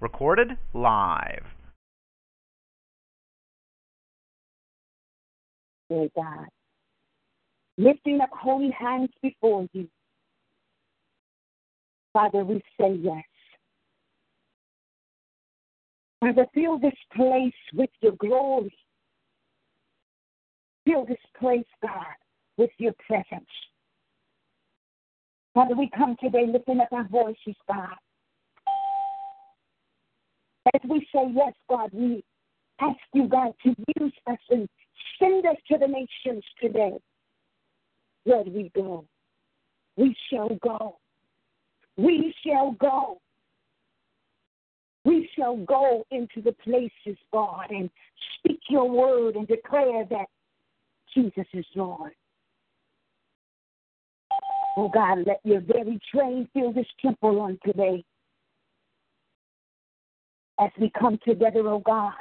Recorded live. Dear God, lifting up holy hands before you. Father, we say yes. Father, fill this place with your glory. Fill this place, God, with your presence. Father, we come today lifting up our voices, God. As we say yes, God, we ask you, God, to use us and send us to the nations today. Where we go? We shall go. We shall go. We shall go into the places, God, and speak your word and declare that Jesus is Lord. Oh God, let your very train fill this temple on today. As we come together, oh God,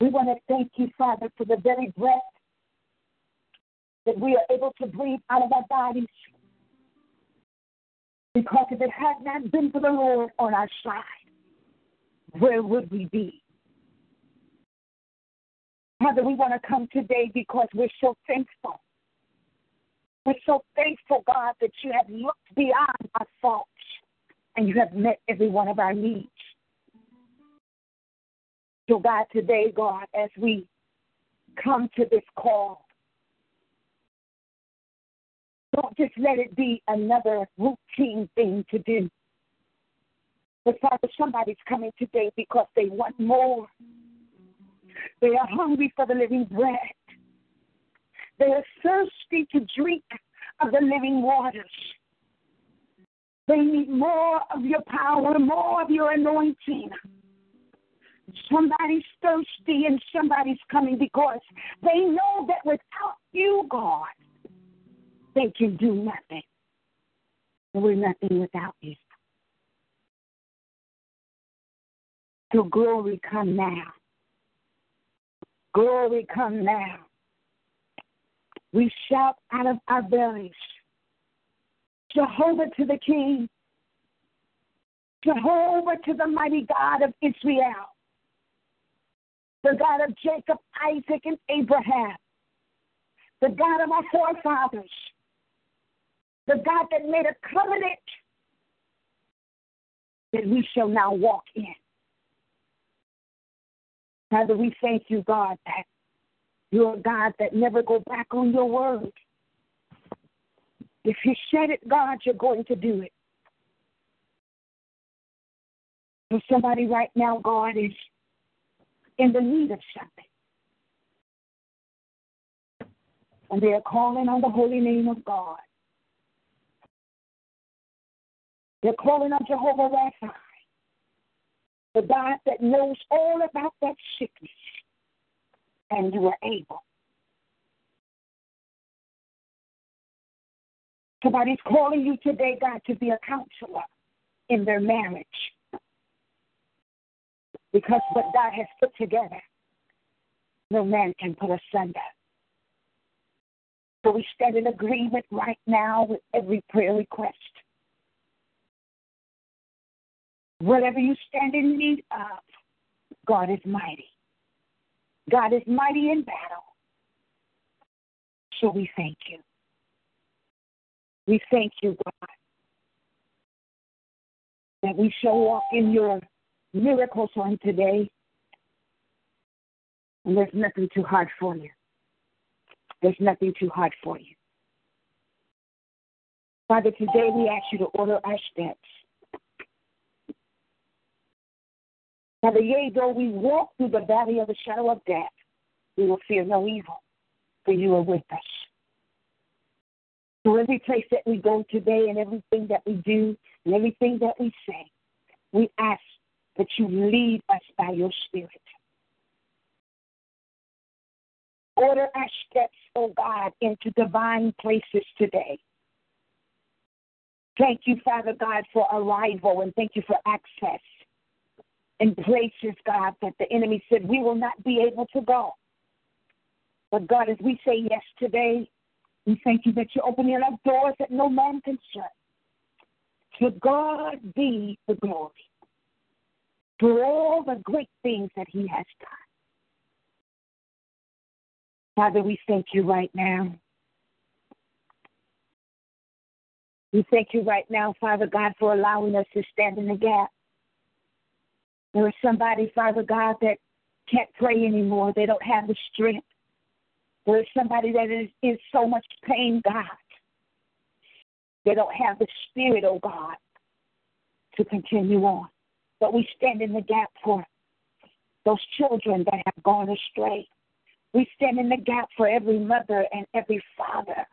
we want to thank you, Father, for the very breath that we are able to breathe out of our bodies. Because if it had not been for the Lord on our side, where would we be? Father, we want to come today because we're so thankful. We're so thankful, God, that you have looked beyond our faults and you have met every one of our needs. So, God, today, God, as we come to this call, don't just let it be another routine thing to do. But, Father, somebody's coming today because they want more. They are hungry for the living bread. They are thirsty to drink of the living waters. They need more of your power, more of your anointing. Somebody's thirsty and somebody's coming because they know that without you, God, they can do nothing. We're nothing without you. So glory come now. Glory come now. We shout out of our bellies, Jehovah to the King, Jehovah to the mighty God of Israel, the God of Jacob, Isaac, and Abraham, the God of our forefathers, the God that made a covenant that we shall now walk in. Father, we thank you, God, that you're a God that never go back on your word. If you said it, God, you're going to do it. So somebody right now, God, is in the need of something. And they are calling on the holy name of God. They're calling on Jehovah Rapha, the God that knows all about that sickness, and you are able. Somebody's calling you today, God, to be a counselor in their marriage. Because what God has put together, no man can put asunder. So we stand in agreement right now with every prayer request. Whatever you stand in need of, God is mighty. God is mighty in battle. So we thank you. We thank you, God, that we shall walk in your miracles on today. And there's nothing too hard for you. There's nothing too hard for you. Father, today we ask you to order our steps. Father, yea, though we walk through the valley of the shadow of death, we will fear no evil, for you are with us. So every place that we go today and everything that we do and everything that we say, we ask that you lead us by your spirit. Order our steps, oh God, into divine places today. Thank you, Father God, for arrival and thank you for access in places, God, that the enemy said we will not be able to go. But God, as we say yes today, we thank you that you're opening up doors that no man can shut. To God be the glory for all the great things that He has done. Father, we thank you right now. We thank you right now, Father God, for allowing us to stand in the gap. There is somebody, Father God, that can't pray anymore. They don't have the strength. There is somebody that is in so much pain, God. They don't have the spirit, oh God, to continue on. But we stand in the gap for those children that have gone astray. We stand in the gap for every mother and every father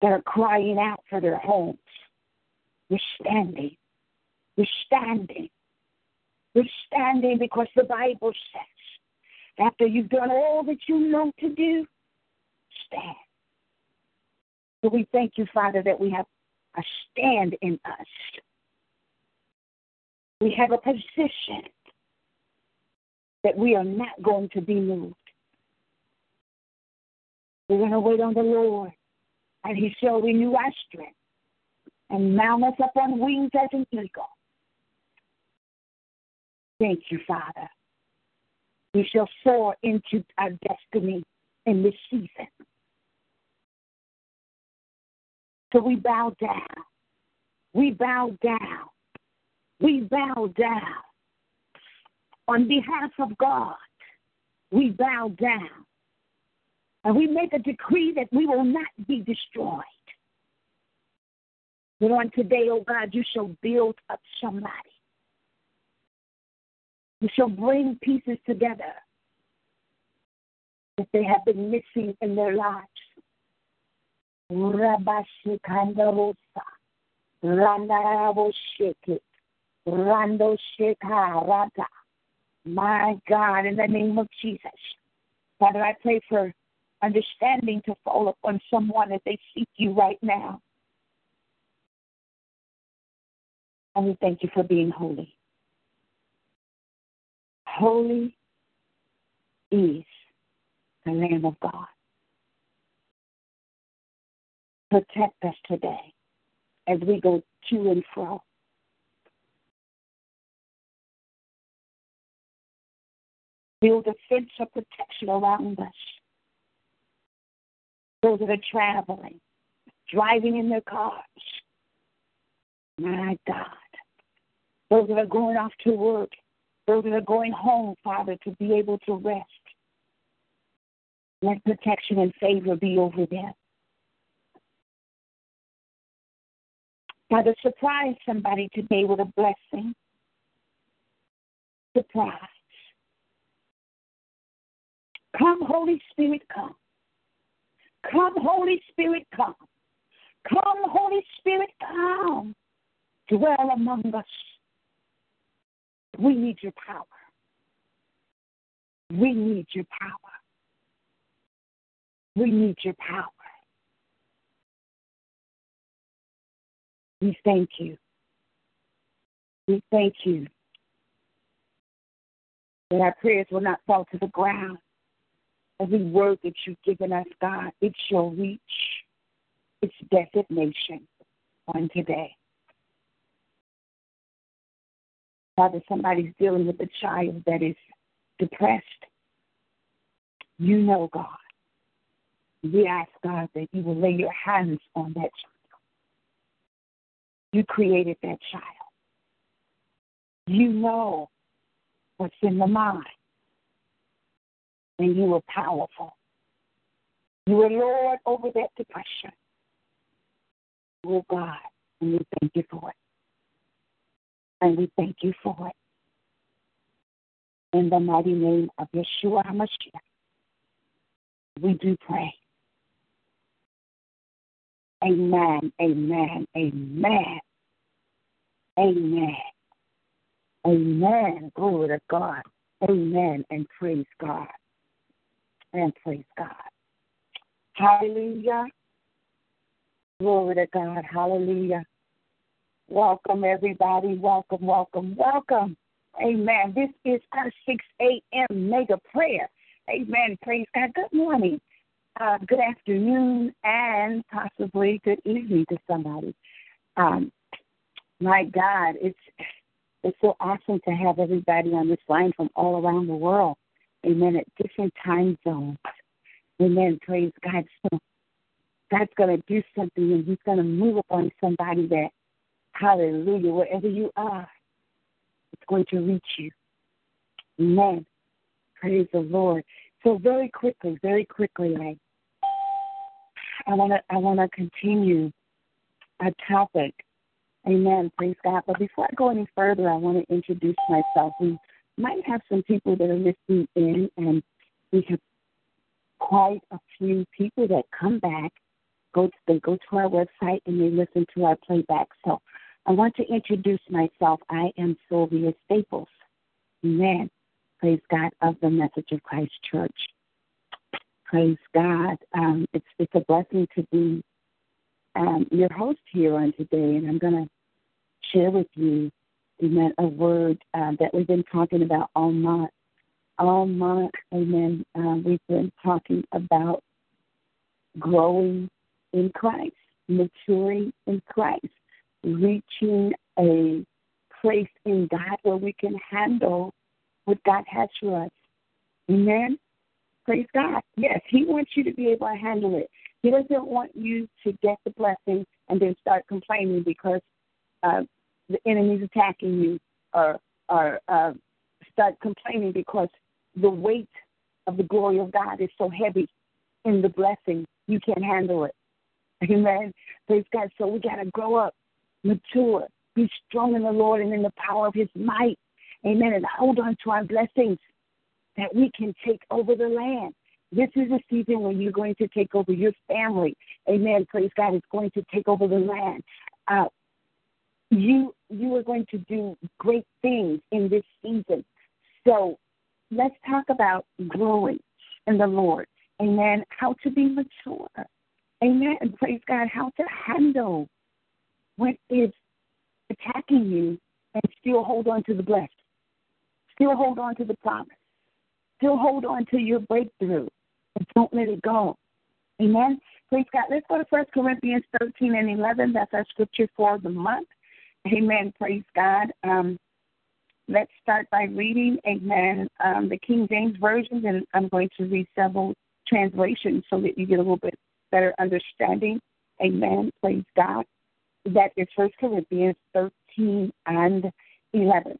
that are crying out for their homes. We're standing. We're standing. We're standing because the Bible says, after you've done all that you know to do, stand. So we thank you, Father, that we have a stand in us. We have a position that we are not going to be moved. We're going to wait on the Lord, and He shall renew our strength and mount us up on wings as an eagle. Thank you, Father. We shall soar into our destiny in this season. So we bow down. We bow down. We bow down. On behalf of God, we bow down. And we make a decree that we will not be destroyed. But on today, oh God, you shall build up somebody. You shall bring pieces together that they have been missing in their lives. Rabashikandarosa, Randarabo Rando Shekarata. My God, in the name of Jesus. Father, I pray for understanding to fall upon someone as they seek you right now. And we thank you for being holy. Holy is the Lamb of God. Protect us today as we go to and fro. Build a fence of protection around us. Those that are traveling, driving in their cars. My God. Those that are going off to work, those that are going home, Father, to be able to rest. Let protection and favor be over them. Father, surprise somebody today with a blessing. Surprise. Come, Holy Spirit, come. Come, Holy Spirit, come. Come, Holy Spirit, come. Dwell among us. We need your power. We need your power. We need your power. We thank you. We thank you that our prayers will not fall to the ground. Every word that you've given us, God, it shall reach its designation on today. Father, somebody's dealing with a child that is depressed. You know, God. We ask, God, that you will lay your hands on that child. You created that child. You know what's in the mind. And you are powerful. You are Lord over that depression. Oh God, and we thank you for it. And we thank you for it. In the mighty name of Yeshua HaMashiach, we do pray. Amen. Amen. Amen. Amen. Amen. Glory to God. Amen. And praise God. And praise God. Hallelujah. Glory to God. Hallelujah. Welcome, everybody. Welcome, welcome, welcome. Amen. This is our 6 a.m. mega prayer. Amen. Praise God. Good morning, uh, good afternoon, and possibly good evening to somebody. Um, my God, it's it's so awesome to have everybody on this line from all around the world. Amen. At different time zones. Amen. Praise God. So God's going to do something and He's going to move upon somebody that, hallelujah, wherever you are, it's going to reach you. Amen. Praise the Lord. So very quickly, very quickly, I I want to I want to continue a topic. Amen. Praise God. But before I go any further, I want to introduce myself. We might have some people that are listening in, and we have quite a few people that come back. Go to, they go to our website and they listen to our playback. So I want to introduce myself. I am Sylvia Staples. Amen. Praise God of the Message of Christ Church. Praise God. Um, it's it's a blessing to be um, your host here on today, and I'm going to share with you, amen, a word uh, that we've been talking about all month. All month, amen. Uh, we've been talking about growing in Christ, maturing in Christ, reaching a place in God where we can handle what God has for us. Amen. Praise God. Yes, He wants you to be able to handle it. He doesn't want you to get the blessing and then start complaining because uh, the enemy's attacking you, or or uh, start complaining because the weight of the glory of God is so heavy in the blessing you can't handle it. Amen. Praise God. So we got to grow up, mature, be strong in the Lord and in the power of His might. Amen. And hold on to our blessings that we can take over the land. This is a season when you're going to take over your family. Amen. Praise God. It's going to take over the land. Uh, you you are going to do great things in this season. So let's talk about growing in the Lord. Amen. How to be mature. Amen. And praise God. How to handle what is attacking you and still hold on to the blessed. Still hold on to the promise. Still hold on to your breakthrough and don't let it go. Amen. Praise God. Let's go to First Corinthians 13 and 11. That's our scripture for the month. Amen. Praise God. Um, let's start by reading, amen, um, the King James Version, and I'm going to read several translations so that you get a little bit better understanding. Amen. Praise God. That is First Corinthians 13 and 11.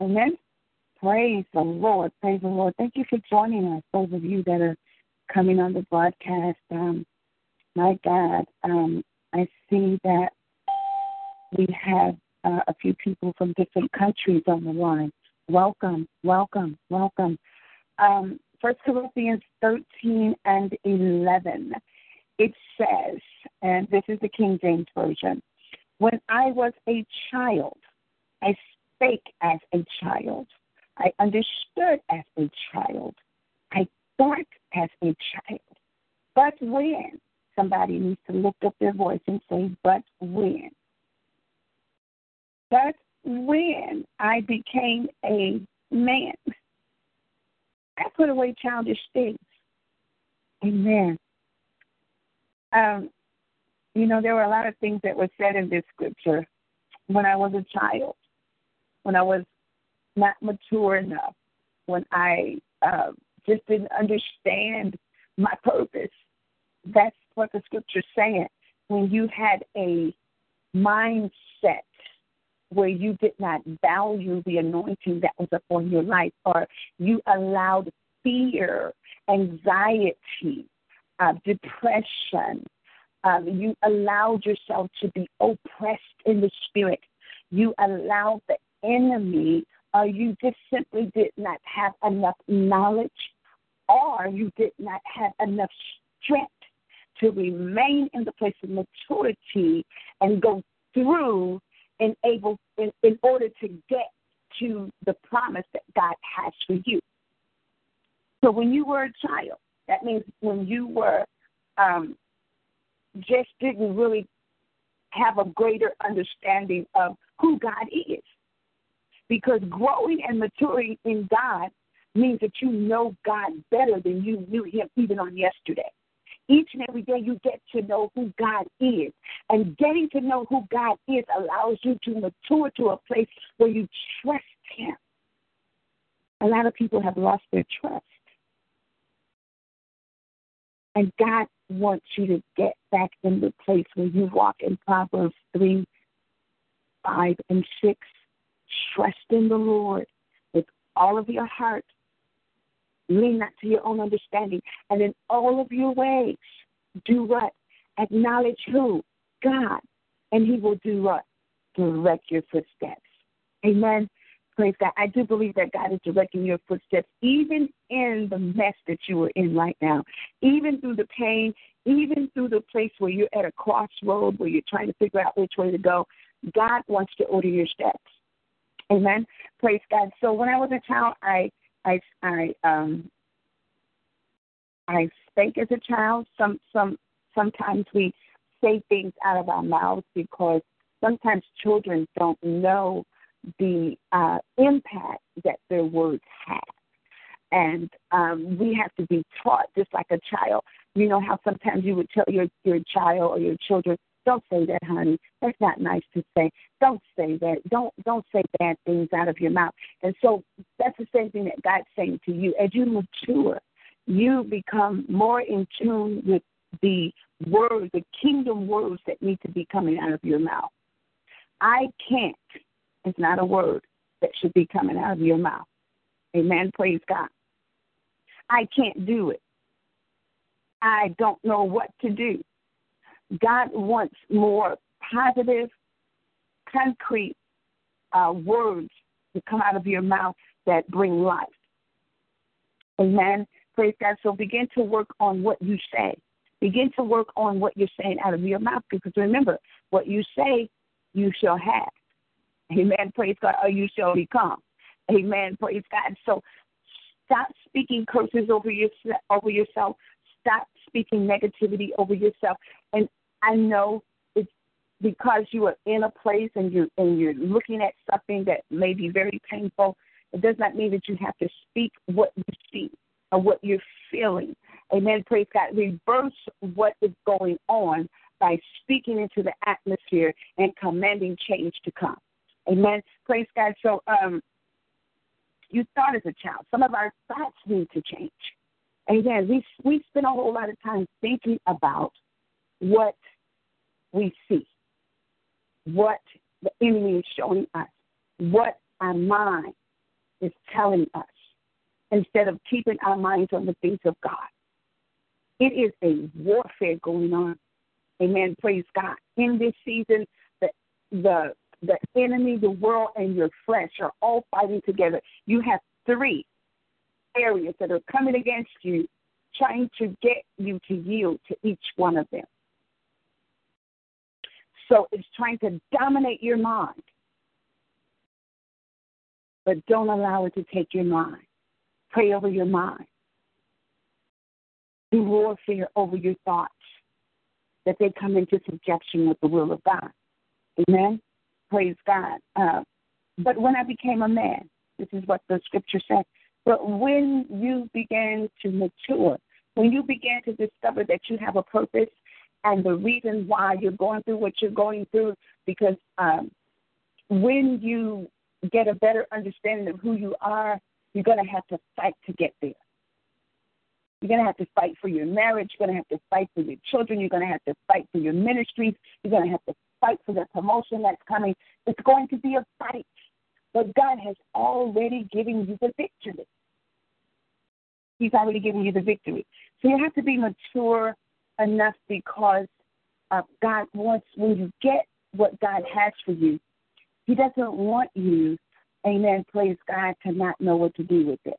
Amen. Praise the Lord. Praise the Lord. Thank you for joining us, those of you that are coming on the broadcast. Um, my God, um, I see that we have uh, a few people from different countries on the line. Welcome, welcome, welcome. Um, First Corinthians 13 and 11. It says, and this is the King James Version, when I was a child, I spake as a child. I understood as a child. I thought as a child. But when? Somebody needs to lift up their voice and say, but when? But when I became a man, I put away childish things. Amen. Um, you know, there were a lot of things that were said in this scripture when I was a child, when I was not mature enough, when I uh, just didn't understand my purpose. That's what the scripture's saying. When you had a mindset where you did not value the anointing that was upon your life, or you allowed fear, anxiety, uh, depression, um, you allowed yourself to be oppressed in the spirit. You allowed the enemy or you just simply did not have enough knowledge, or you did not have enough strength to remain in the place of maturity and go through and able in, in order to get to the promise that God has for you. So when you were a child, that means when you were um, just didn't really have a greater understanding of who God is. Because growing and maturing in God means that you know God better than you knew Him even on yesterday. Each and every day you get to know who God is. And getting to know who God is allows you to mature to a place where you trust Him. A lot of people have lost their trust. And God wants you to get back in the place where you walk in Proverbs 3, 5, and 6. Trust in the Lord with all of your heart. Lean not to your own understanding. And in all of your ways, do what? Acknowledge who? God. And He will do what? Direct your footsteps. Amen. Praise God. I do believe that God is directing your footsteps, even in the mess that you are in right now, even through the pain, even through the place where you're at a crossroad where you're trying to figure out which way to go. God wants to order your steps. Amen. Praise God. So when I was a child, I I I um I spake as a child. Some some sometimes we say things out of our mouths because sometimes children don't know the uh, impact that their words have. And um, we have to be taught, just like a child. You know how sometimes you would tell your your child or your children, "Don't say that, honey. That's not nice to say. Don't say that. Don't don't say bad things out of your mouth." And so that's the same thing that God's saying to you. As you mature, you become more in tune with the words, the kingdom words that need to be coming out of your mouth. I can't it's not a word that should be coming out of your mouth. Amen. Praise God. I can't do it. I don't know what to do. God wants more positive, concrete uh, words to come out of your mouth that bring life. Amen. Praise God. So begin to work on what you say. Begin to work on what you're saying out of your mouth because remember, what you say, you shall have. Amen. Praise God. Or you shall become. Amen. Praise God. So stop speaking curses over your over yourself. Stop speaking negativity over yourself. And I know it's because you are in a place and you and you're looking at something that may be very painful. It does not mean that you have to speak what you see or what you're feeling. Amen. Praise God. Reverse what is going on by speaking into the atmosphere and commanding change to come. Amen. Praise God. So um, you thought as a child. Some of our thoughts need to change. Again, we we spend a whole lot of time thinking about what we see, what the enemy is showing us, what our mind is telling us, instead of keeping our minds on the things of God. It is a warfare going on. Amen. Praise God. In this season, the the the enemy, the world, and your flesh are all fighting together. You have three areas that are coming against you, trying to get you to yield to each one of them. So it's trying to dominate your mind. But don't allow it to take your mind. Pray over your mind. Do warfare over your thoughts, that they come into subjection with the will of God. Amen. Praise God. Uh, but when I became a man, this is what the scripture said. But when you began to mature, when you began to discover that you have a purpose and the reason why you're going through what you're going through, because um, when you get a better understanding of who you are, you're going to have to fight to get there. You're going to have to fight for your marriage. You're going to have to fight for your children. You're going to have to fight for your ministries. You're going to have to fight for the promotion that's coming. It's going to be a fight. But God has already given you the victory. He's already given you the victory. So you have to be mature enough because uh, God wants, when you get what God has for you, He doesn't want you, amen, praise God, to not know what to do with it.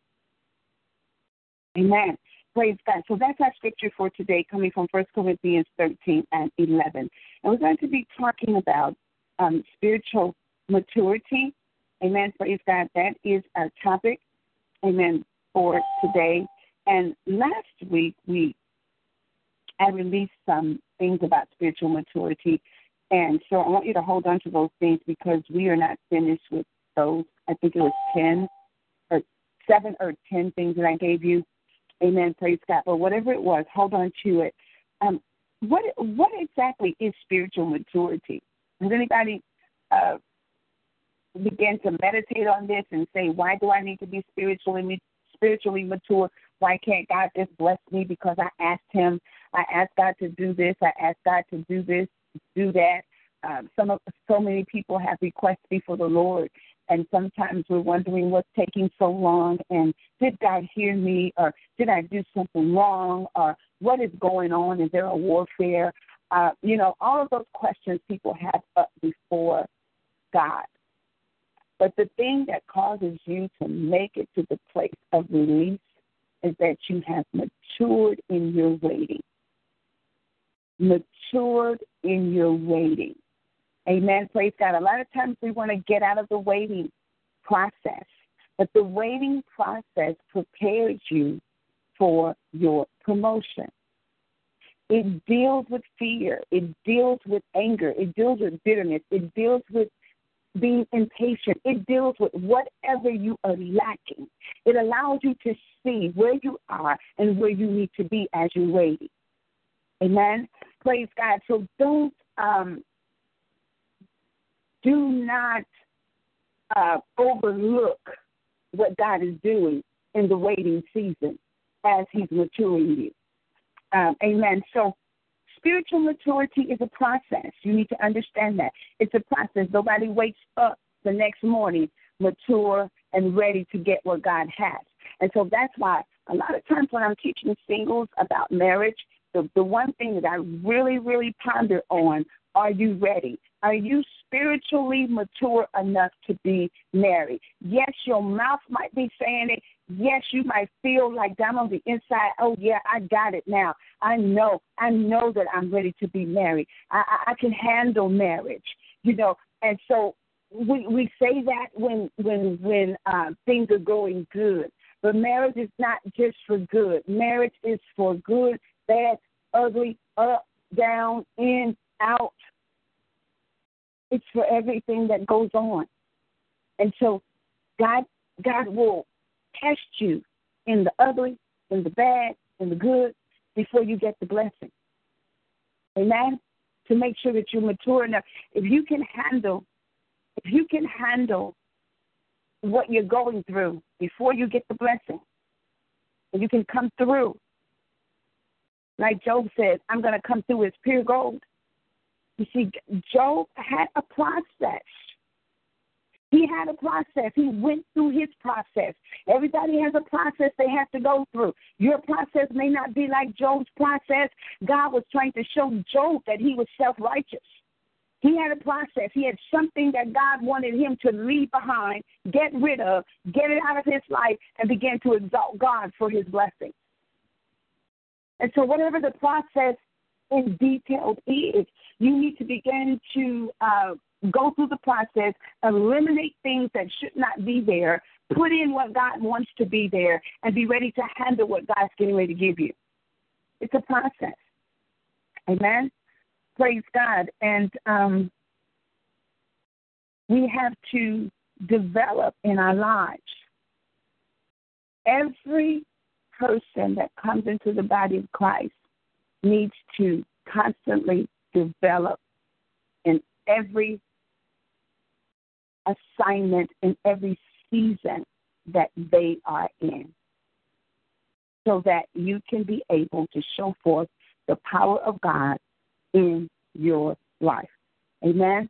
Amen. Praise God. So that's our scripture for today, coming from 1 Corinthians 13 and 11. And we're going to be talking about um, spiritual maturity. Amen. Praise God. That is our topic. Amen. For today. And last week we I released some things about spiritual maturity. And so I want you to hold on to those things because we are not finished with those. I think it was 10 or 7 or 10 things that I gave you. Amen. Praise God. But whatever it was, hold on to it. Um, what what exactly is spiritual maturity? Has anybody uh, begin to meditate on this and say, why do I need to be spiritually spiritually mature? Why can't God just bless me because I asked Him? I asked God to do this. I asked God to do this, do that. Um, some of, so many people have requests before the Lord, and sometimes we're wondering what's taking so long and did God hear me or did I do something wrong or what is going on? Is there a warfare? Uh, you know, all of those questions people have up before God. But the thing that causes you to make it to the place of release is that you have matured in your waiting. Matured in your waiting. Amen. Praise God. A lot of times we want to get out of the waiting process, but the waiting process prepares you for your promotion. It deals with fear. It deals with anger. It deals with bitterness. It deals with being impatient. It deals with whatever you are lacking. It allows you to see where you are and where you need to be as you're waiting. Amen. Praise God. So don't um, do not uh, overlook what God is doing in the waiting season as He's maturing you. Um, amen. So, spiritual maturity is a process. You need to understand that. It's a process. Nobody wakes up the next morning mature and ready to get what God has. And so that's why a lot of times when I'm teaching singles about marriage, the, the one thing that I really, really ponder on are you ready? Are you spiritually mature enough to be married? Yes, your mouth might be saying it. Yes, you might feel like down on the inside, oh yeah, I got it now. I know, I know that I'm ready to be married. I, I, I can handle marriage, you know. And so we we say that when when when uh, things are going good, but marriage is not just for good. Marriage is for good, bad, ugly, up, down, in, out. It's for everything that goes on. And so God God will test you in the ugly, in the bad, in the good before you get the blessing. Amen. To make sure that you're mature enough. If you can handle if you can handle what you're going through before you get the blessing, and you can come through. Like Job said, I'm going to come through as pure gold. You see, Job had a process. He had a process. He went through his process. Everybody has a process they have to go through. Your process may not be like Job's process. God was trying to show Job that he was self righteous. He had a process. He had something that God wanted him to leave behind, get rid of, get it out of his life, and begin to exalt God for his blessing. And so, whatever the process in detail is, you need to begin to uh, go through the process, eliminate things that should not be there, put in what God wants to be there, and be ready to handle what God's getting ready to give you. It's a process. Amen. Praise God. And um, we have to develop in our lives. Every person that comes into the body of Christ needs to constantly develop in every assignment, in every season that they are in, so that you can be able to show forth the power of God in your life. Amen.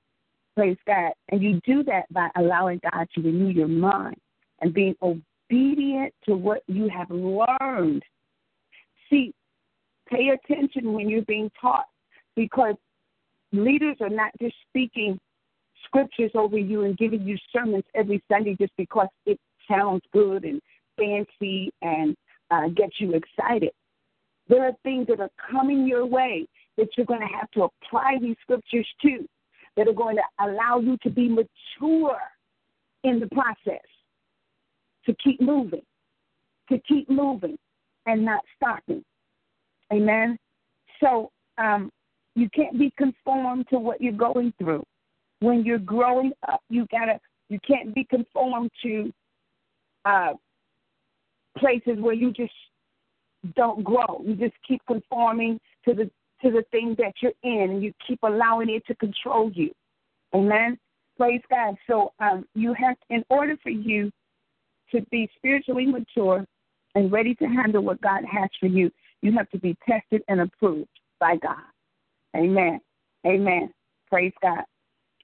Praise God. And you do that by allowing God to renew your mind and being obedient to what you have learned. See, pay attention when you're being taught because leaders are not just speaking scriptures over you and giving you sermons every Sunday just because it sounds good and fancy and uh, get you excited. There are things that are coming your way that you're going to have to apply these scriptures to that are going to allow you to be mature in the process, to keep moving, to keep moving and not stopping. Amen. So um, you can't be conformed to what you're going through. When you're growing up, you gotta you can't be conformed to uh, places where you just don't grow. You just keep conforming to the to the thing that you're in, and you keep allowing it to control you. Amen. Praise God. So um, you have, in order for you to be spiritually mature and ready to handle what God has for you, you have to be tested and approved by God. Amen. Amen. Praise God.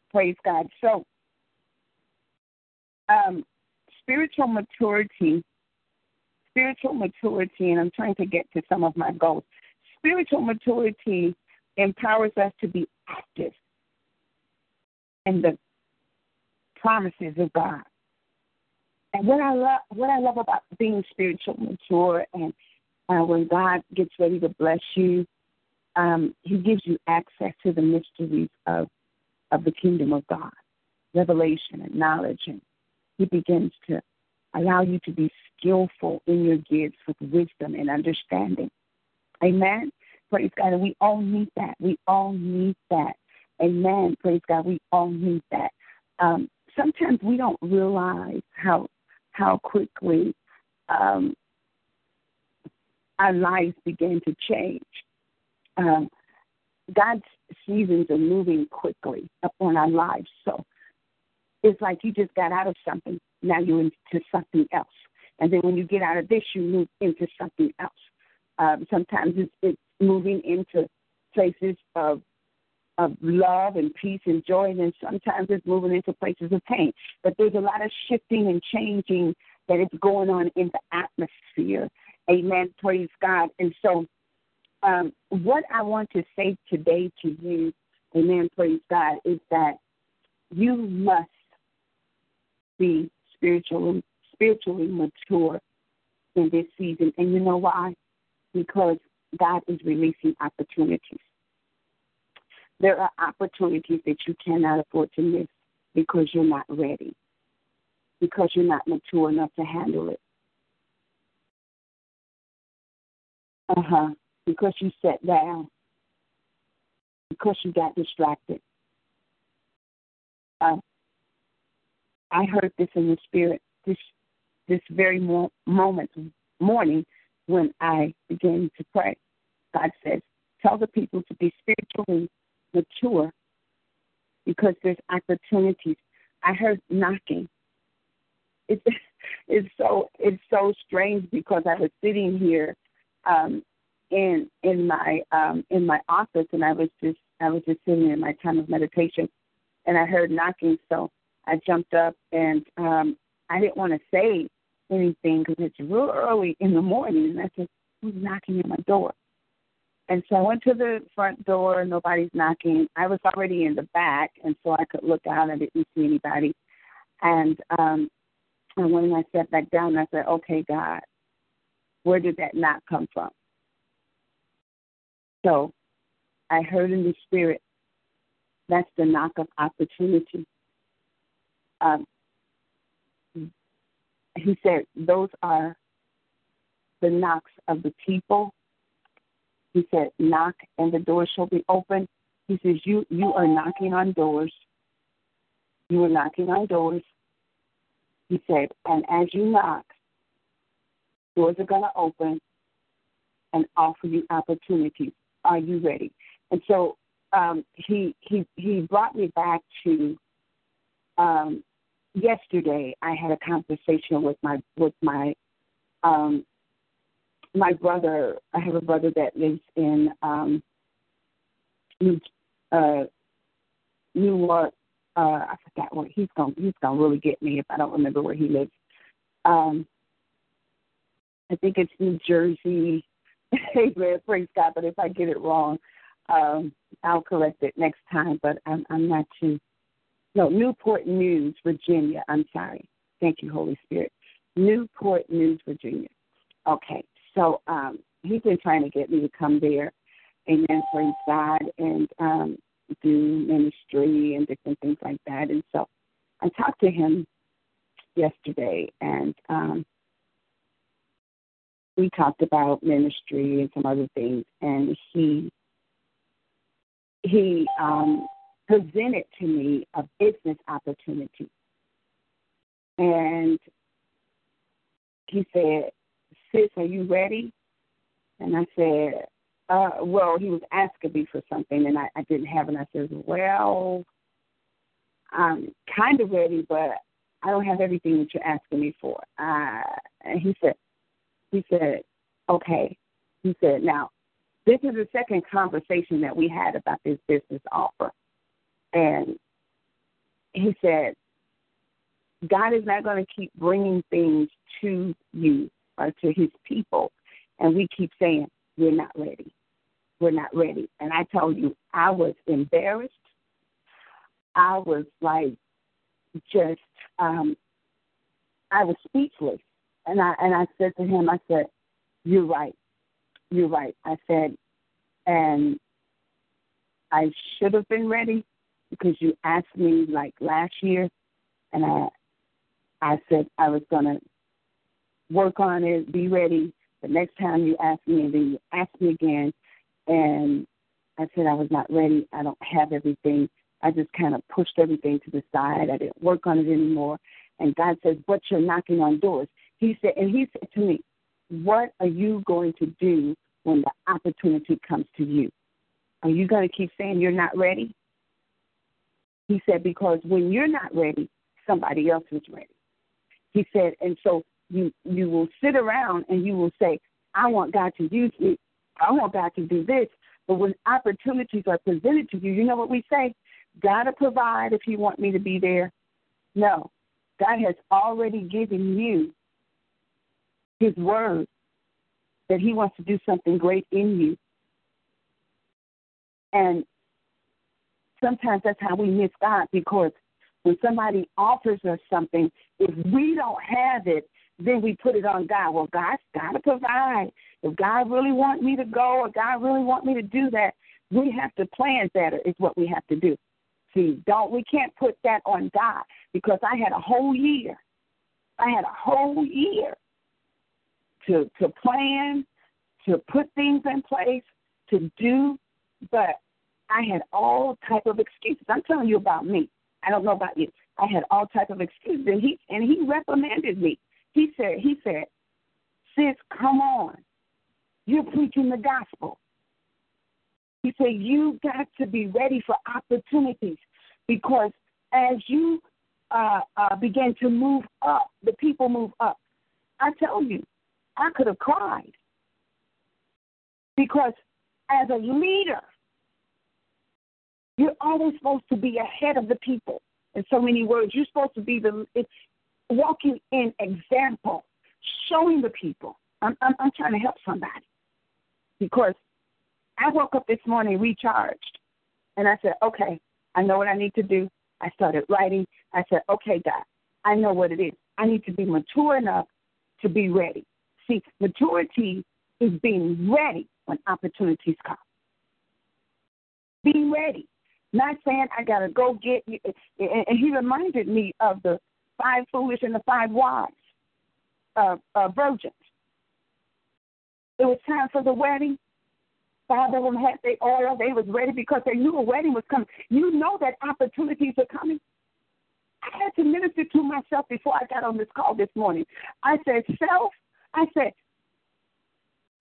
Praise God. So, um, spiritual maturity, spiritual maturity, and I'm trying to get to some of my goals. Spiritual maturity empowers us to be active in the promises of God. And what I love, what I love about being spiritual mature, and uh, when God gets ready to bless you, um, He gives you access to the mysteries of of the kingdom of God, revelation and knowledge, and He begins to allow you to be skillful in your gifts with wisdom and understanding. Amen. Praise God. And we all need that. We all need that. Amen. Praise God. We all need that. Um, sometimes we don't realize how how quickly um, our lives begin to change. Um, God's seasons are moving quickly upon our lives, so it's like you just got out of something, now you're into something else, and then when you get out of this, you move into something else. Um, sometimes it's, it's moving into places of of love and peace and joy, and then sometimes it's moving into places of pain. But there's a lot of shifting and changing that is going on in the atmosphere. Amen. Praise God. And so, um, what I want to say today to you, Amen. Praise God, is that you must be spiritually spiritually mature in this season. And you know why? Because God is releasing opportunities. There are opportunities that you cannot afford to miss because you're not ready, because you're not mature enough to handle it. Uh huh. Because you sat down, because you got distracted. Uh, I heard this in the spirit this this very mo- moment morning when I began to pray. God says, "Tell the people to be spiritually mature because there's opportunities. I heard knocking. It's it's so it's so strange because I was sitting here um in in my um in my office and I was just I was just sitting in my time of meditation and I heard knocking so I jumped up and um I didn't want to say anything because it's real early in the morning and I said who's knocking at my door and so I went to the front door, nobody's knocking. I was already in the back, and so I could look out. I didn't see anybody. And um, and when I sat back down, I said, "Okay, God, where did that knock come from?" So I heard in the spirit, that's the knock of opportunity. Um, he said, those are the knocks of the people he said, Knock and the door shall be open. He says, You you are knocking on doors. You are knocking on doors. He said, and as you knock, doors are gonna open and offer you opportunities. Are you ready? And so um, he he he brought me back to um, yesterday. I had a conversation with my with my um, my brother, I have a brother that lives in um, New uh, Newark. Uh, I forgot where he's going. He's gonna really get me if I don't remember where he lives. Um, I think it's New Jersey. Amen. Praise God. But if I get it wrong, um, I'll correct it next time. But I'm, I'm not too. No, Newport News, Virginia. I'm sorry. Thank you, Holy Spirit. Newport News, Virginia. Okay. so um, he's been trying to get me to come there, amen, praise God, and um, do ministry and different things like that. And so I talked to him yesterday, and um, we talked about ministry and some other things, and he he um, presented to me a business opportunity, and he said, "Sis, are you ready?" And I said, uh, "Well, he was asking me for something, and I, I didn't have it. And I said, "Well, I'm kind of ready, but I don't have everything that you're asking me for." Uh, and he said, "He said, okay." He said, "Now, this is the second conversation that we had about this business offer, and he said." God is not going to keep bringing things to you or to his people. And we keep saying, we're not ready. We're not ready. And I told you, I was embarrassed. I was like, just, um, I was speechless. And I, and I said to him, I said, you're right. You're right. I said, and I should have been ready because you asked me like last year, and I I said I was to work on it, be ready. The next time you ask me, and then you ask me again, and I said I was not ready. I don't have everything. I just kind of pushed everything to the side. I didn't work on it anymore. And God says, "But you're knocking on doors." He said, and He said to me, "What are you going to do when the opportunity comes to you? Are you going to keep saying you're not ready?" He said, "Because when you're not ready, somebody else is ready." He said, and so you you will sit around and you will say, I want God to use me. I want God to do this. But when opportunities are presented to you, you know what we say? God to provide if you want me to be there. No. God has already given you his word that he wants to do something great in you. And sometimes that's how we miss God because when somebody offers us something, if we don't have it, then we put it on God. Well, God's got to provide. If God really want me to go or God really want me to do that, we have to plan better is what we have to do. See, don't we can't put that on God because I had a whole year. I had a whole year to to plan, to put things in place, to do, but I had all type of excuses. I'm telling you about me. I don't know about you. I had all type of excuses, and he and he reprimanded me. He said, he said, sis, come on, you're preaching the gospel. He said, you got to be ready for opportunities because as you uh, uh, begin to move up, the people move up. I tell you, I could have cried because as a leader, you're always supposed to be ahead of the people. In so many words, you're supposed to be the it's walking in example, showing the people. I'm, I'm, I'm trying to help somebody because I woke up this morning recharged, and I said, "Okay, I know what I need to do." I started writing. I said, "Okay, God, I know what it is. I need to be mature enough to be ready." See, maturity is being ready when opportunities come. Being ready. Not saying I gotta go get you. And he reminded me of the five foolish and the five wise uh, uh, virgins. It was time for the wedding. Five of them had their oil. They was ready because they knew a wedding was coming. You know that opportunities are coming. I had to minister to myself before I got on this call this morning. I said, self, I said,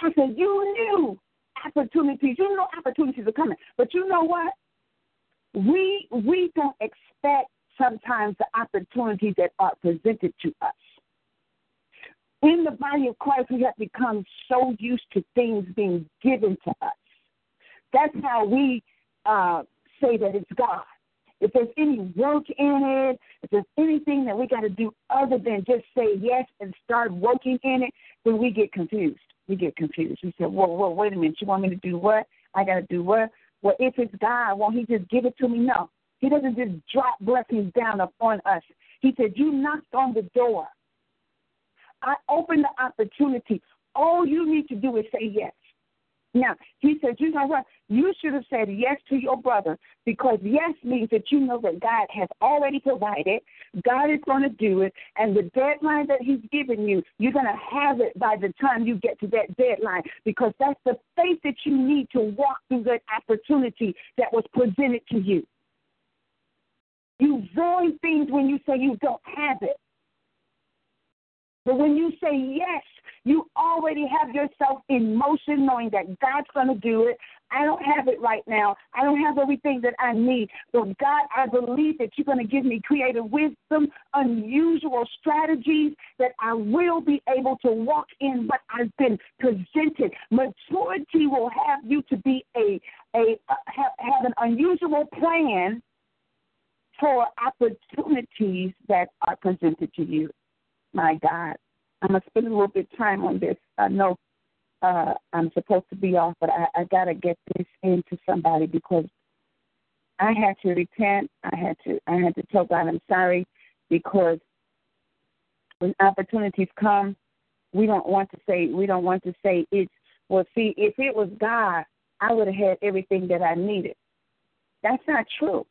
I said, you knew opportunities. You know opportunities are coming. But you know what? we we don't expect sometimes the opportunities that are presented to us. In the body of Christ, we have become so used to things being given to us. That's how we uh, say that it's God. If there's any work in it, if there's anything that we got to do other than just say yes and start working in it, then we get confused. We get confused. We say, "Whoa, whoa, wait a minute! You want me to do what? I got to do what? Well, if it's God, won't He just give it to me? No. He doesn't just drop blessings down upon us. He said, You knocked on the door. I opened the opportunity. All you need to do is say yes. Now, he said, you know what? You should have said yes to your brother because yes means that you know that God has already provided. God is going to do it. And the deadline that he's given you, you're going to have it by the time you get to that deadline because that's the faith that you need to walk through that opportunity that was presented to you. You void things when you say you don't have it. But when you say yes, you already have yourself in motion, knowing that God's going to do it. I don't have it right now. I don't have everything that I need. But God, I believe that you're going to give me creative wisdom, unusual strategies that I will be able to walk in what I've been presented. Maturity will have you to be a, a uh, have, have an unusual plan for opportunities that are presented to you. My God. I'm gonna spend a little bit of time on this. I know uh, I'm supposed to be off, but I, I gotta get this into somebody because I had to repent. I had to I had to tell God I'm sorry because when opportunities come, we don't want to say we don't want to say it's well see, if it was God, I would have had everything that I needed. That's not true.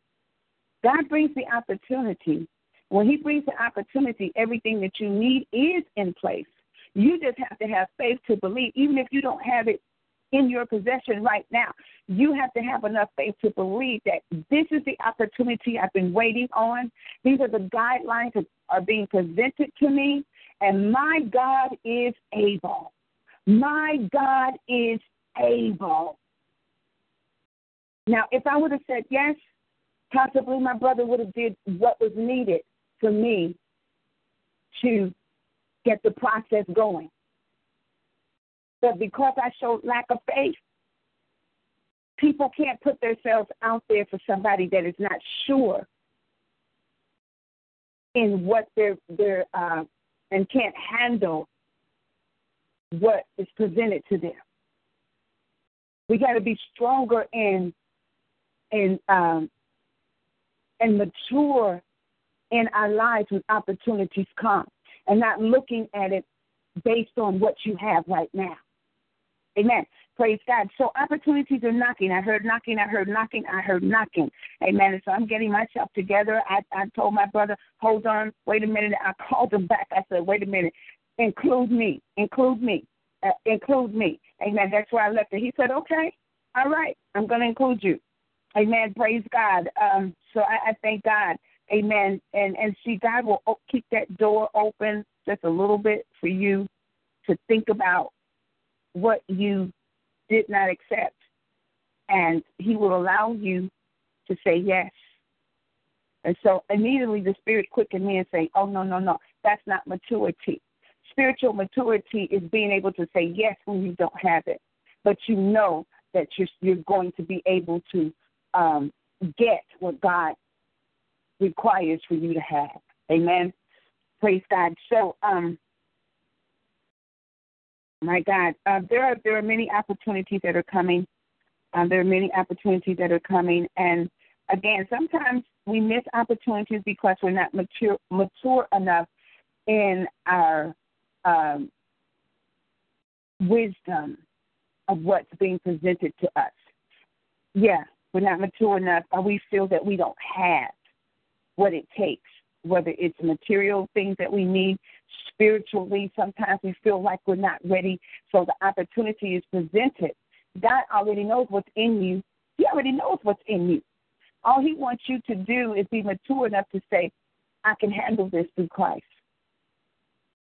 God brings the opportunity when He brings the opportunity, everything that you need is in place. You just have to have faith to believe, even if you don't have it in your possession right now. You have to have enough faith to believe that this is the opportunity I've been waiting on. These are the guidelines that are being presented to me, and my God is able. My God is able. Now, if I would have said yes, possibly my brother would have did what was needed for me to get the process going. But because I showed lack of faith, people can't put themselves out there for somebody that is not sure in what they're they're uh, and can't handle what is presented to them. We got to be stronger in in um, and mature in our lives when opportunities come and not looking at it based on what you have right now. Amen. Praise God. So opportunities are knocking. I heard knocking. I heard knocking. I heard knocking. Amen. And so I'm getting myself together. I, I told my brother, hold on, wait a minute. I called him back. I said, wait a minute. Include me. Include me. Uh, include me. Amen. That's where I left it. He said, okay. All right. I'm going to include you. Amen. Praise God. Um, so I, I thank God. Amen. And and see, God will keep that door open just a little bit for you to think about what you did not accept, and He will allow you to say yes. And so immediately the Spirit quickened me and say, "Oh no, no, no, that's not maturity. Spiritual maturity is being able to say yes when you don't have it, but you know that you're you're going to be able to um, get what God requires for you to have. Amen. Praise God. So, um, my God, uh, there are there are many opportunities that are coming. Uh, there are many opportunities that are coming, and again, sometimes we miss opportunities because we're not mature mature enough in our um, wisdom of what's being presented to us. Yeah, we're not mature enough, or we feel that we don't have what it takes, whether it's material things that we need, spiritually, sometimes we feel like we're not ready. So the opportunity is presented. God already knows what's in you. He already knows what's in you. All he wants you to do is be mature enough to say, I can handle this through Christ.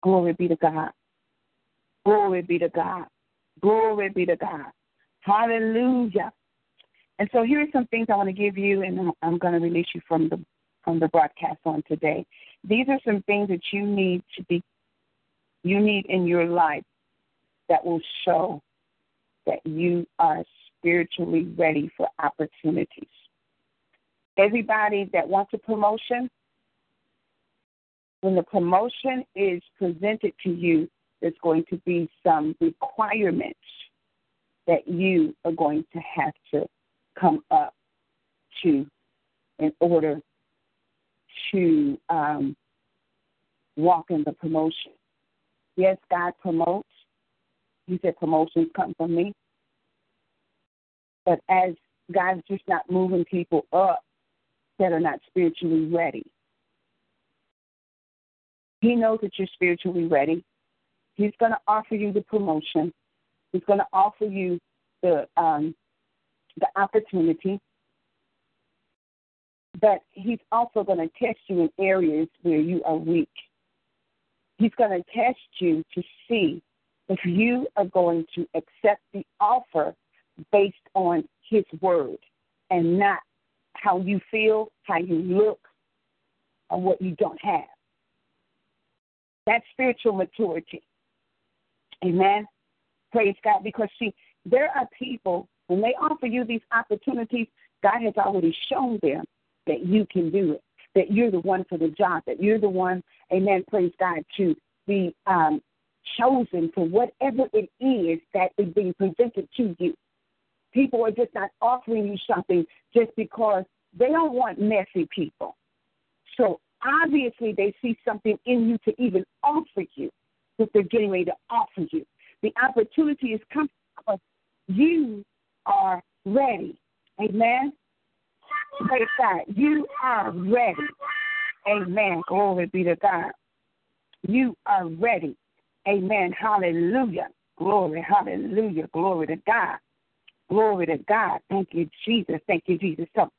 Glory be to God. Glory be to God. Glory be to God. Hallelujah. And so here are some things I want to give you, and I'm going to release you from the on the broadcast on today. These are some things that you need to be you need in your life that will show that you are spiritually ready for opportunities. Everybody that wants a promotion, when the promotion is presented to you, there's going to be some requirements that you are going to have to come up to in order to um, walk in the promotion. Yes, God promotes. He said, promotions come from me. But as God's just not moving people up that are not spiritually ready. He knows that you're spiritually ready. He's going to offer you the promotion. He's going to offer you the um, the opportunity. But he's also going to test you in areas where you are weak. He's going to test you to see if you are going to accept the offer based on his word and not how you feel, how you look, or what you don't have. That's spiritual maturity. Amen. Praise God. Because, see, there are people, when they offer you these opportunities, God has already shown them that you can do it, that you're the one for the job, that you're the one, amen, praise God, to be um, chosen for whatever it is that is being presented to you. People are just not offering you something just because they don't want messy people. So obviously they see something in you to even offer you what they're getting ready to offer you. The opportunity is coming because you are ready. Amen. Praise God. You are ready. Amen. Glory be to God. You are ready. Amen. Hallelujah. Glory. Hallelujah. Glory to God. Glory to God. Thank you, Jesus. Thank you, Jesus. So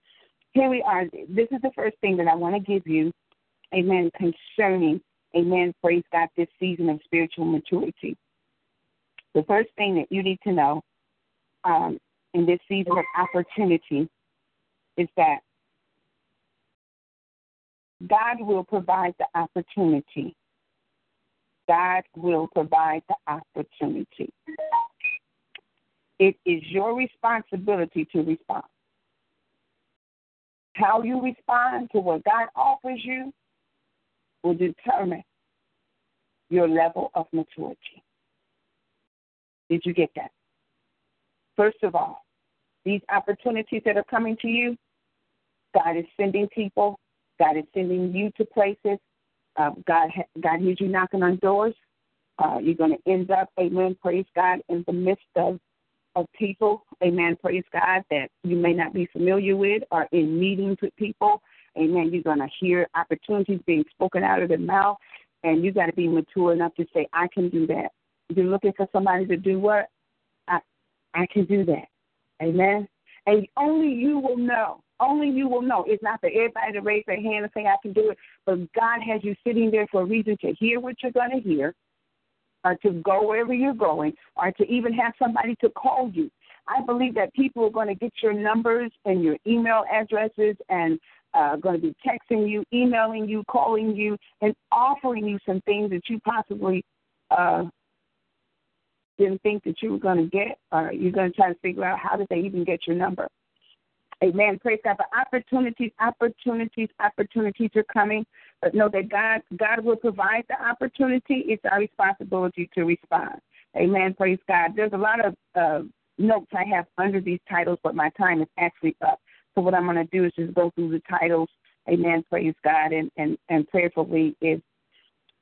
here we are. This is the first thing that I want to give you. Amen. Concerning, amen. Praise God, this season of spiritual maturity. The first thing that you need to know um, in this season of opportunity is that God will provide the opportunity. God will provide the opportunity. It is your responsibility to respond. How you respond to what God offers you will determine your level of maturity. Did you get that? First of all, these opportunities that are coming to you, God is sending people. God is sending you to places. Uh, God, God hears you knocking on doors. Uh, you're going to end up, amen, praise God, in the midst of of people, amen, praise God, that you may not be familiar with or in meetings with people. Amen. You're going to hear opportunities being spoken out of their mouth, and you got to be mature enough to say, I can do that. You're looking for somebody to do what? I, I can do that. Amen. And only you will know. Only you will know. It's not for everybody to raise their hand and say, I can do it. But God has you sitting there for a reason to hear what you're going to hear or to go wherever you're going, or to even have somebody to call you. I believe that people are going to get your numbers and your email addresses and uh, going to be texting you, emailing you, calling you, and offering you some things that you possibly uh, didn't think that you were going to get, or you're going to try to figure out how did they even get your number. Amen. Praise God. But opportunities, opportunities, opportunities are coming. But know that God, God will provide the opportunity. It's our responsibility to respond. Amen. Praise God. There's a lot of uh, notes I have under these titles, but my time is actually up. So what I'm going to do is just go through the titles. Amen. Praise God. And and and prayerfully, if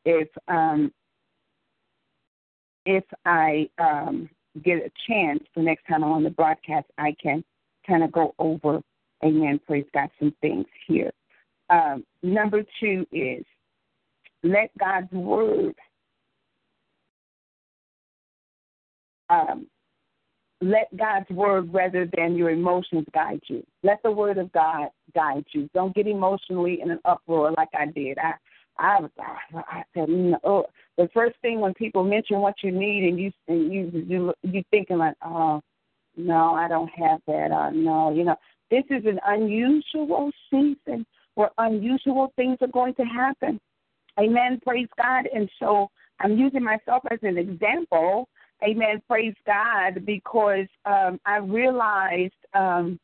if um if I um get a chance the next time I'm on the broadcast, I can kind of go over, amen, praise God, some things here. Um, number two is let God's word um, let God's word rather than your emotions guide you. Let the word of God guide you. Don't get emotionally in an uproar like I did. I I was I said no. Oh, the first thing when people mention what you need and you and you you you thinking like oh no, I don't have that. Uh, no, you know, this is an unusual season where unusual things are going to happen. Amen. Praise God. And so I'm using myself as an example. Amen. Praise God because um, I realized um,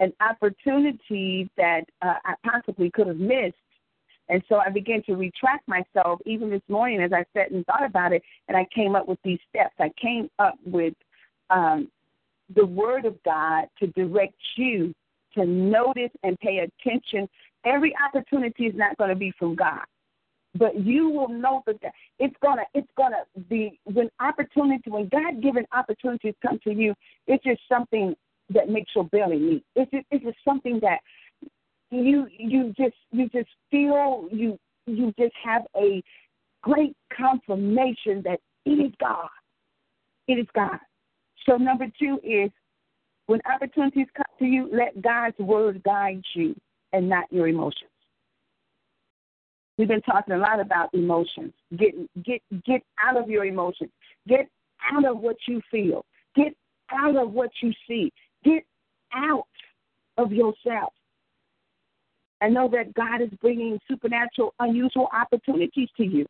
an opportunity that uh, I possibly could have missed. And so I began to retract myself even this morning as I sat and thought about it, and I came up with these steps. I came up with um, the Word of God to direct you to notice and pay attention. Every opportunity is not going to be from God. but you will know that it's gonna it's gonna be when opportunity when God given opportunities come to you, it's just something that makes your belly meet. It's just, it's just something that you you just you just feel you you just have a great confirmation that it is God. It is God. So number two is when opportunities come to you, let God's word guide you and not your emotions. We've been talking a lot about emotions. Get get get out of your emotions. Get out of what you feel. Get out of what you see. Get out of yourself. And know that God is bringing supernatural, unusual opportunities to you.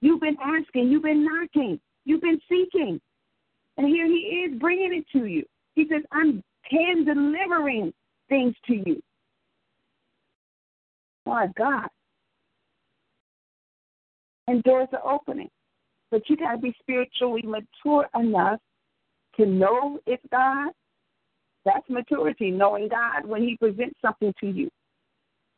You've been asking, you've been knocking, you've been seeking. And here He is bringing it to you. He says, I'm hand delivering things to you. My God. And doors are opening. But you got to be spiritually mature enough to know it's God. That's maturity, knowing God when He presents something to you.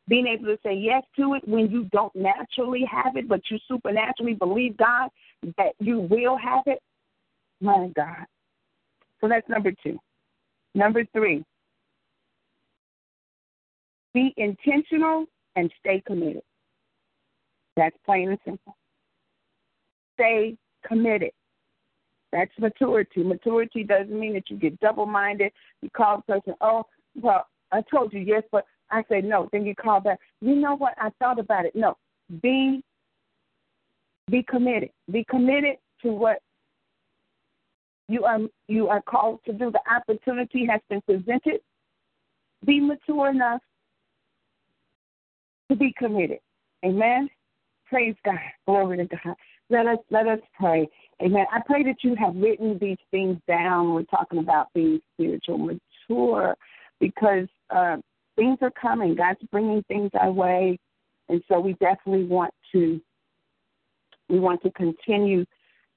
Being able to say yes to it when you don't naturally have it, but you supernaturally believe God that you will have it. My God. So that's number two. Number three, be intentional and stay committed. That's plain and simple. Stay committed. That's maturity. Maturity doesn't mean that you get double minded. You call the person, oh, well, I told you yes, but I say no. Then you call back. You know what? I thought about it. No. Be be committed. Be committed to what you are you are called to do. The opportunity has been presented. Be mature enough to be committed. Amen. Praise God. Glory to God. Let us let us pray. Amen. I pray that you have written these things down. We're talking about being spiritual mature because uh, things are coming. God's bringing things our way, and so we definitely want to we want to continue.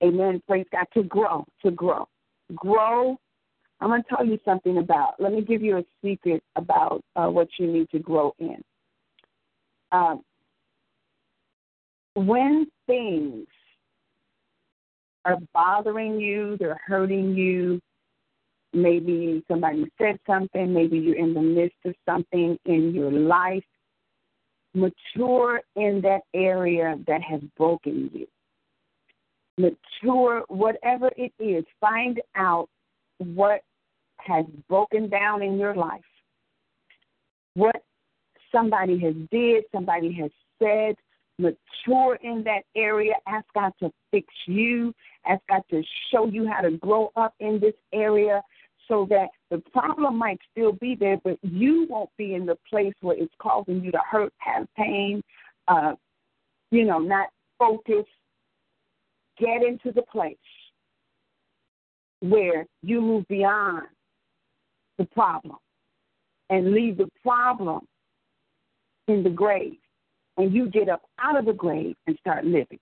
Amen. Praise God to grow, to grow, grow. I'm going to tell you something about. Let me give you a secret about uh, what you need to grow in. Um, when things are bothering you, they're hurting you, maybe somebody said something, maybe you're in the midst of something in your life, mature in that area that has broken you. Mature, whatever it is, find out what has broken down in your life, what somebody has did, somebody has said, mature in that area. Ask God to fix you. Ask God to show you how to grow up in this area so that the problem might still be there, but you won't be in the place where it's causing you to hurt, have pain, uh, you know, not focus. Get into the place where you move beyond the problem and leave the problem in the grave and you get up out of the grave and start living.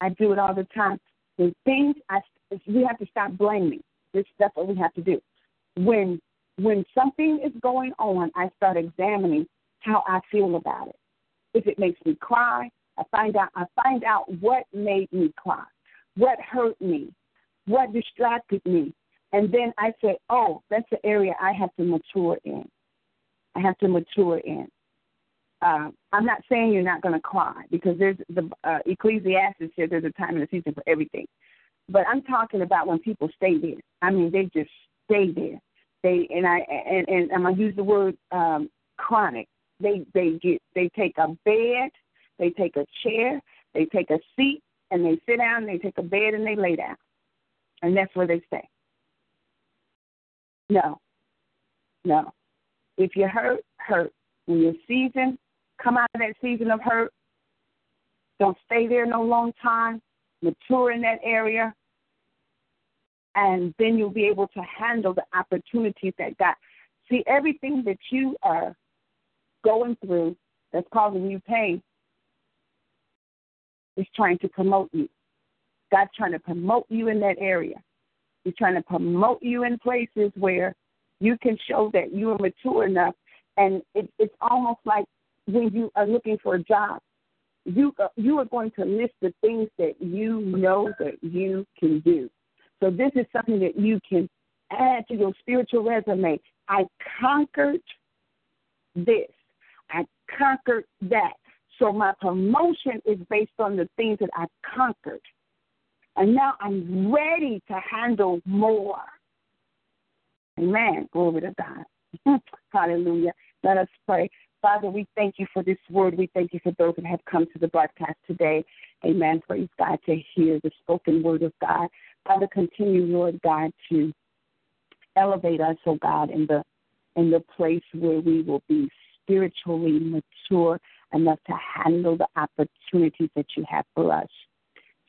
I do it all the time. The things I we have to stop blaming. This that's what we have to do. When when something is going on, I start examining how I feel about it. If it makes me cry, I find out I find out what made me cry, what hurt me, what distracted me, and then I say, "Oh, that's the area I have to mature in. I have to mature in." uh, I'm not saying you're not going to cry because there's the uh, Ecclesiastes says there's a time and a season for everything. But I'm talking about when people stay there. I mean, they just stay there. They and I and, and I'm gonna use the word um, chronic. They they get they take a bed, they take a chair, they take a seat, and they sit down. and They take a bed and they lay down, and that's where they stay. No, no. If you're hurt, hurt. When you're seasoned, come out of that season of hurt. Don't stay there no long time. Mature in that area. And then you'll be able to handle the opportunities that God. See, everything that you are going through that's causing you pain is trying to promote you. God's trying to promote you in that area. He's trying to promote you in places where you can show that you are mature enough. And it, it's almost like when you are looking for a job, you uh, you are going to list the things that you know that you can do. So this is something that you can add to your spiritual resume. I conquered this. I conquered that. So my promotion is based on the things that I've conquered. And now I'm ready to handle more. Amen. Glory to God. Hallelujah. Let us pray. Father, we thank you for this word. We thank you for those that have come to the broadcast today. Amen. Praise God to hear the spoken word of God. Father, continue, Lord God, to elevate us, oh God, in the in the place where we will be spiritually mature enough to handle the opportunities that you have for us.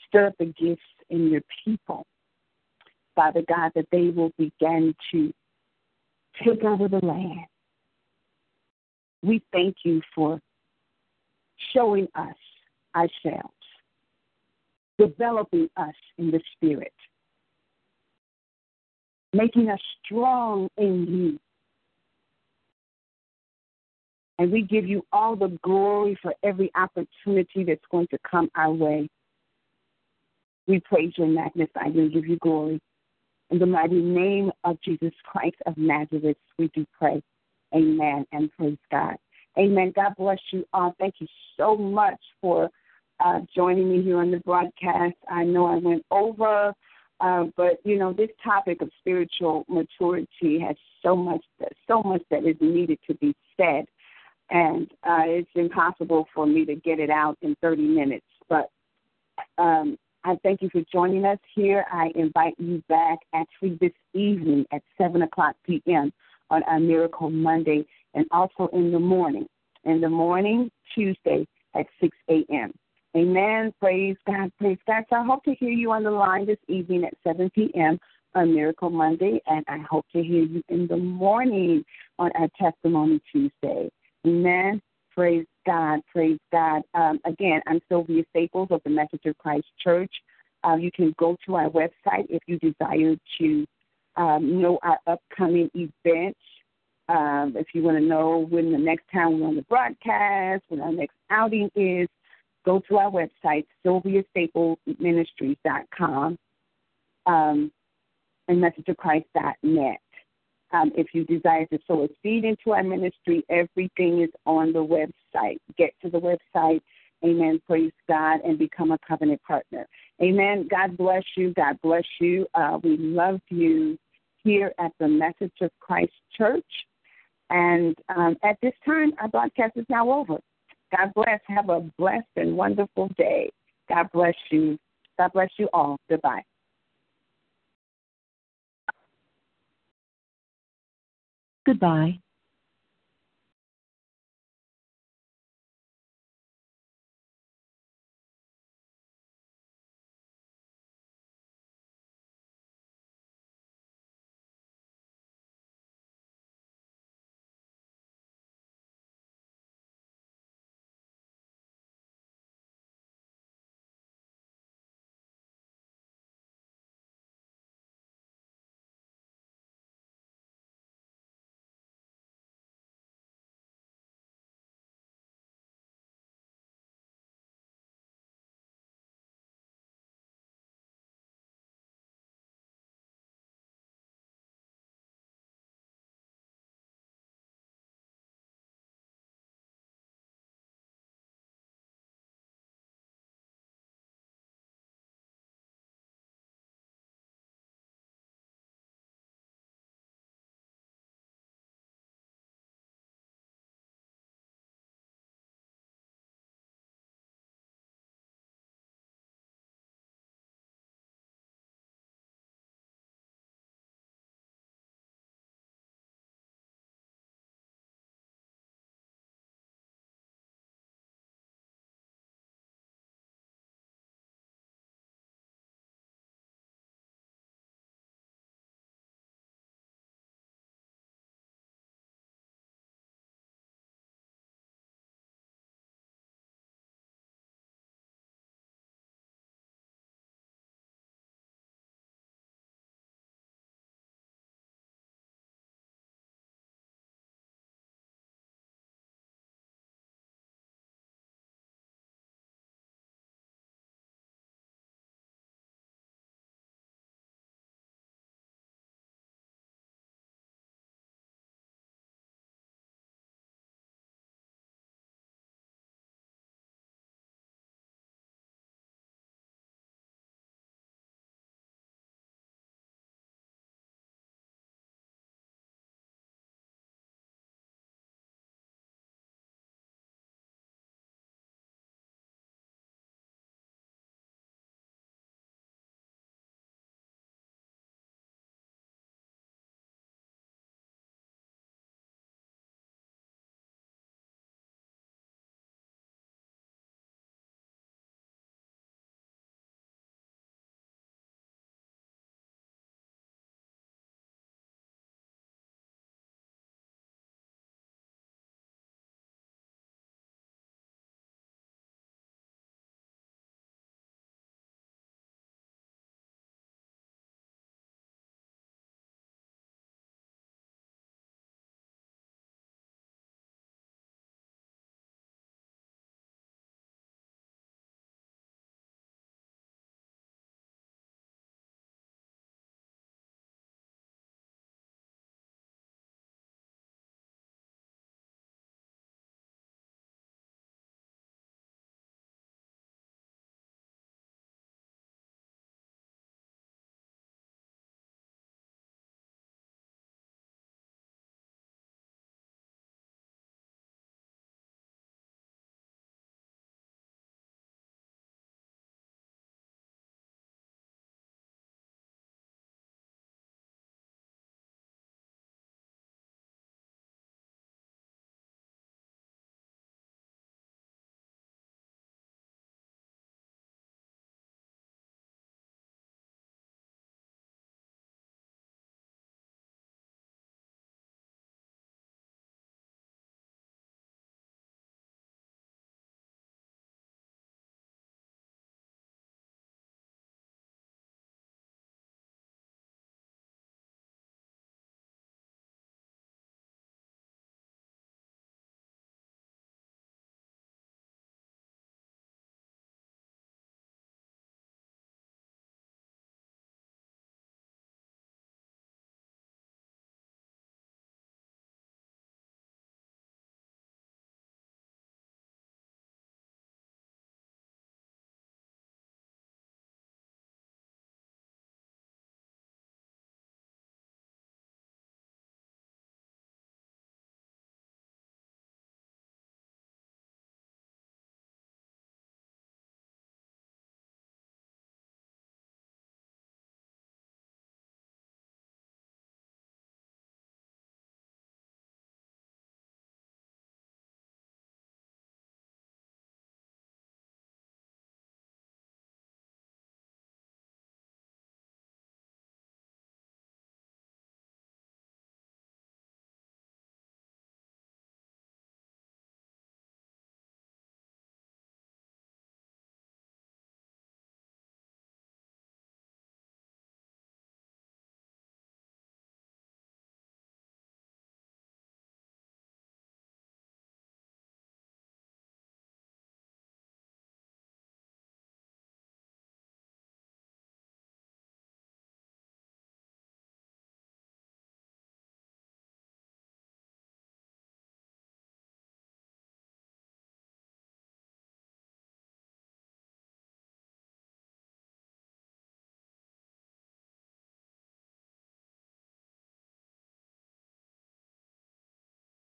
Stir up the gifts in your people. Father God, that they will begin to take over the land. We thank you for showing us ourselves, developing us in the Spirit, making us strong in you. And we give you all the glory for every opportunity that's going to come our way. We praise you and magnify you and give you glory. In the mighty name of Jesus Christ of Nazareth, we do pray. Amen and praise God. Amen. God bless you all. Thank you so much for uh, joining me here on the broadcast. I know I went over, uh, but you know this topic of spiritual maturity has so much, so much that is needed to be said, and uh, it's impossible for me to get it out in 30 minutes. But um, I thank you for joining us here. I invite you back actually this evening at 7 o'clock p.m. on our Miracle Monday and also in the morning. In the morning, Tuesday at 6 a.m. Amen. Praise God. Praise God. So I hope to hear you on the line this evening at 7 p.m. on Miracle Monday, and I hope to hear you in the morning on our Testimony Tuesday. Amen. Praise God. Praise God. Um, again, I'm Sylvia Staples of the Message of Christ Church. Uh, you can go to our website if you desire to um, know our upcoming events. Um, if you want to know when the next time we're on the broadcast, when our next outing is, go to our website, sylviastaplesministries.com um, and messageofchrist.net. Um, if you desire to sow a seed into our ministry, everything is on the website. Get to the website. Amen. Praise God and become a covenant partner. Amen. God bless you. God bless you. Uh, we love you here at the Message of Christ Church. And um, at this time, our broadcast is now over. God bless. Have a blessed and wonderful day. God bless you. God bless you all. Goodbye. Goodbye.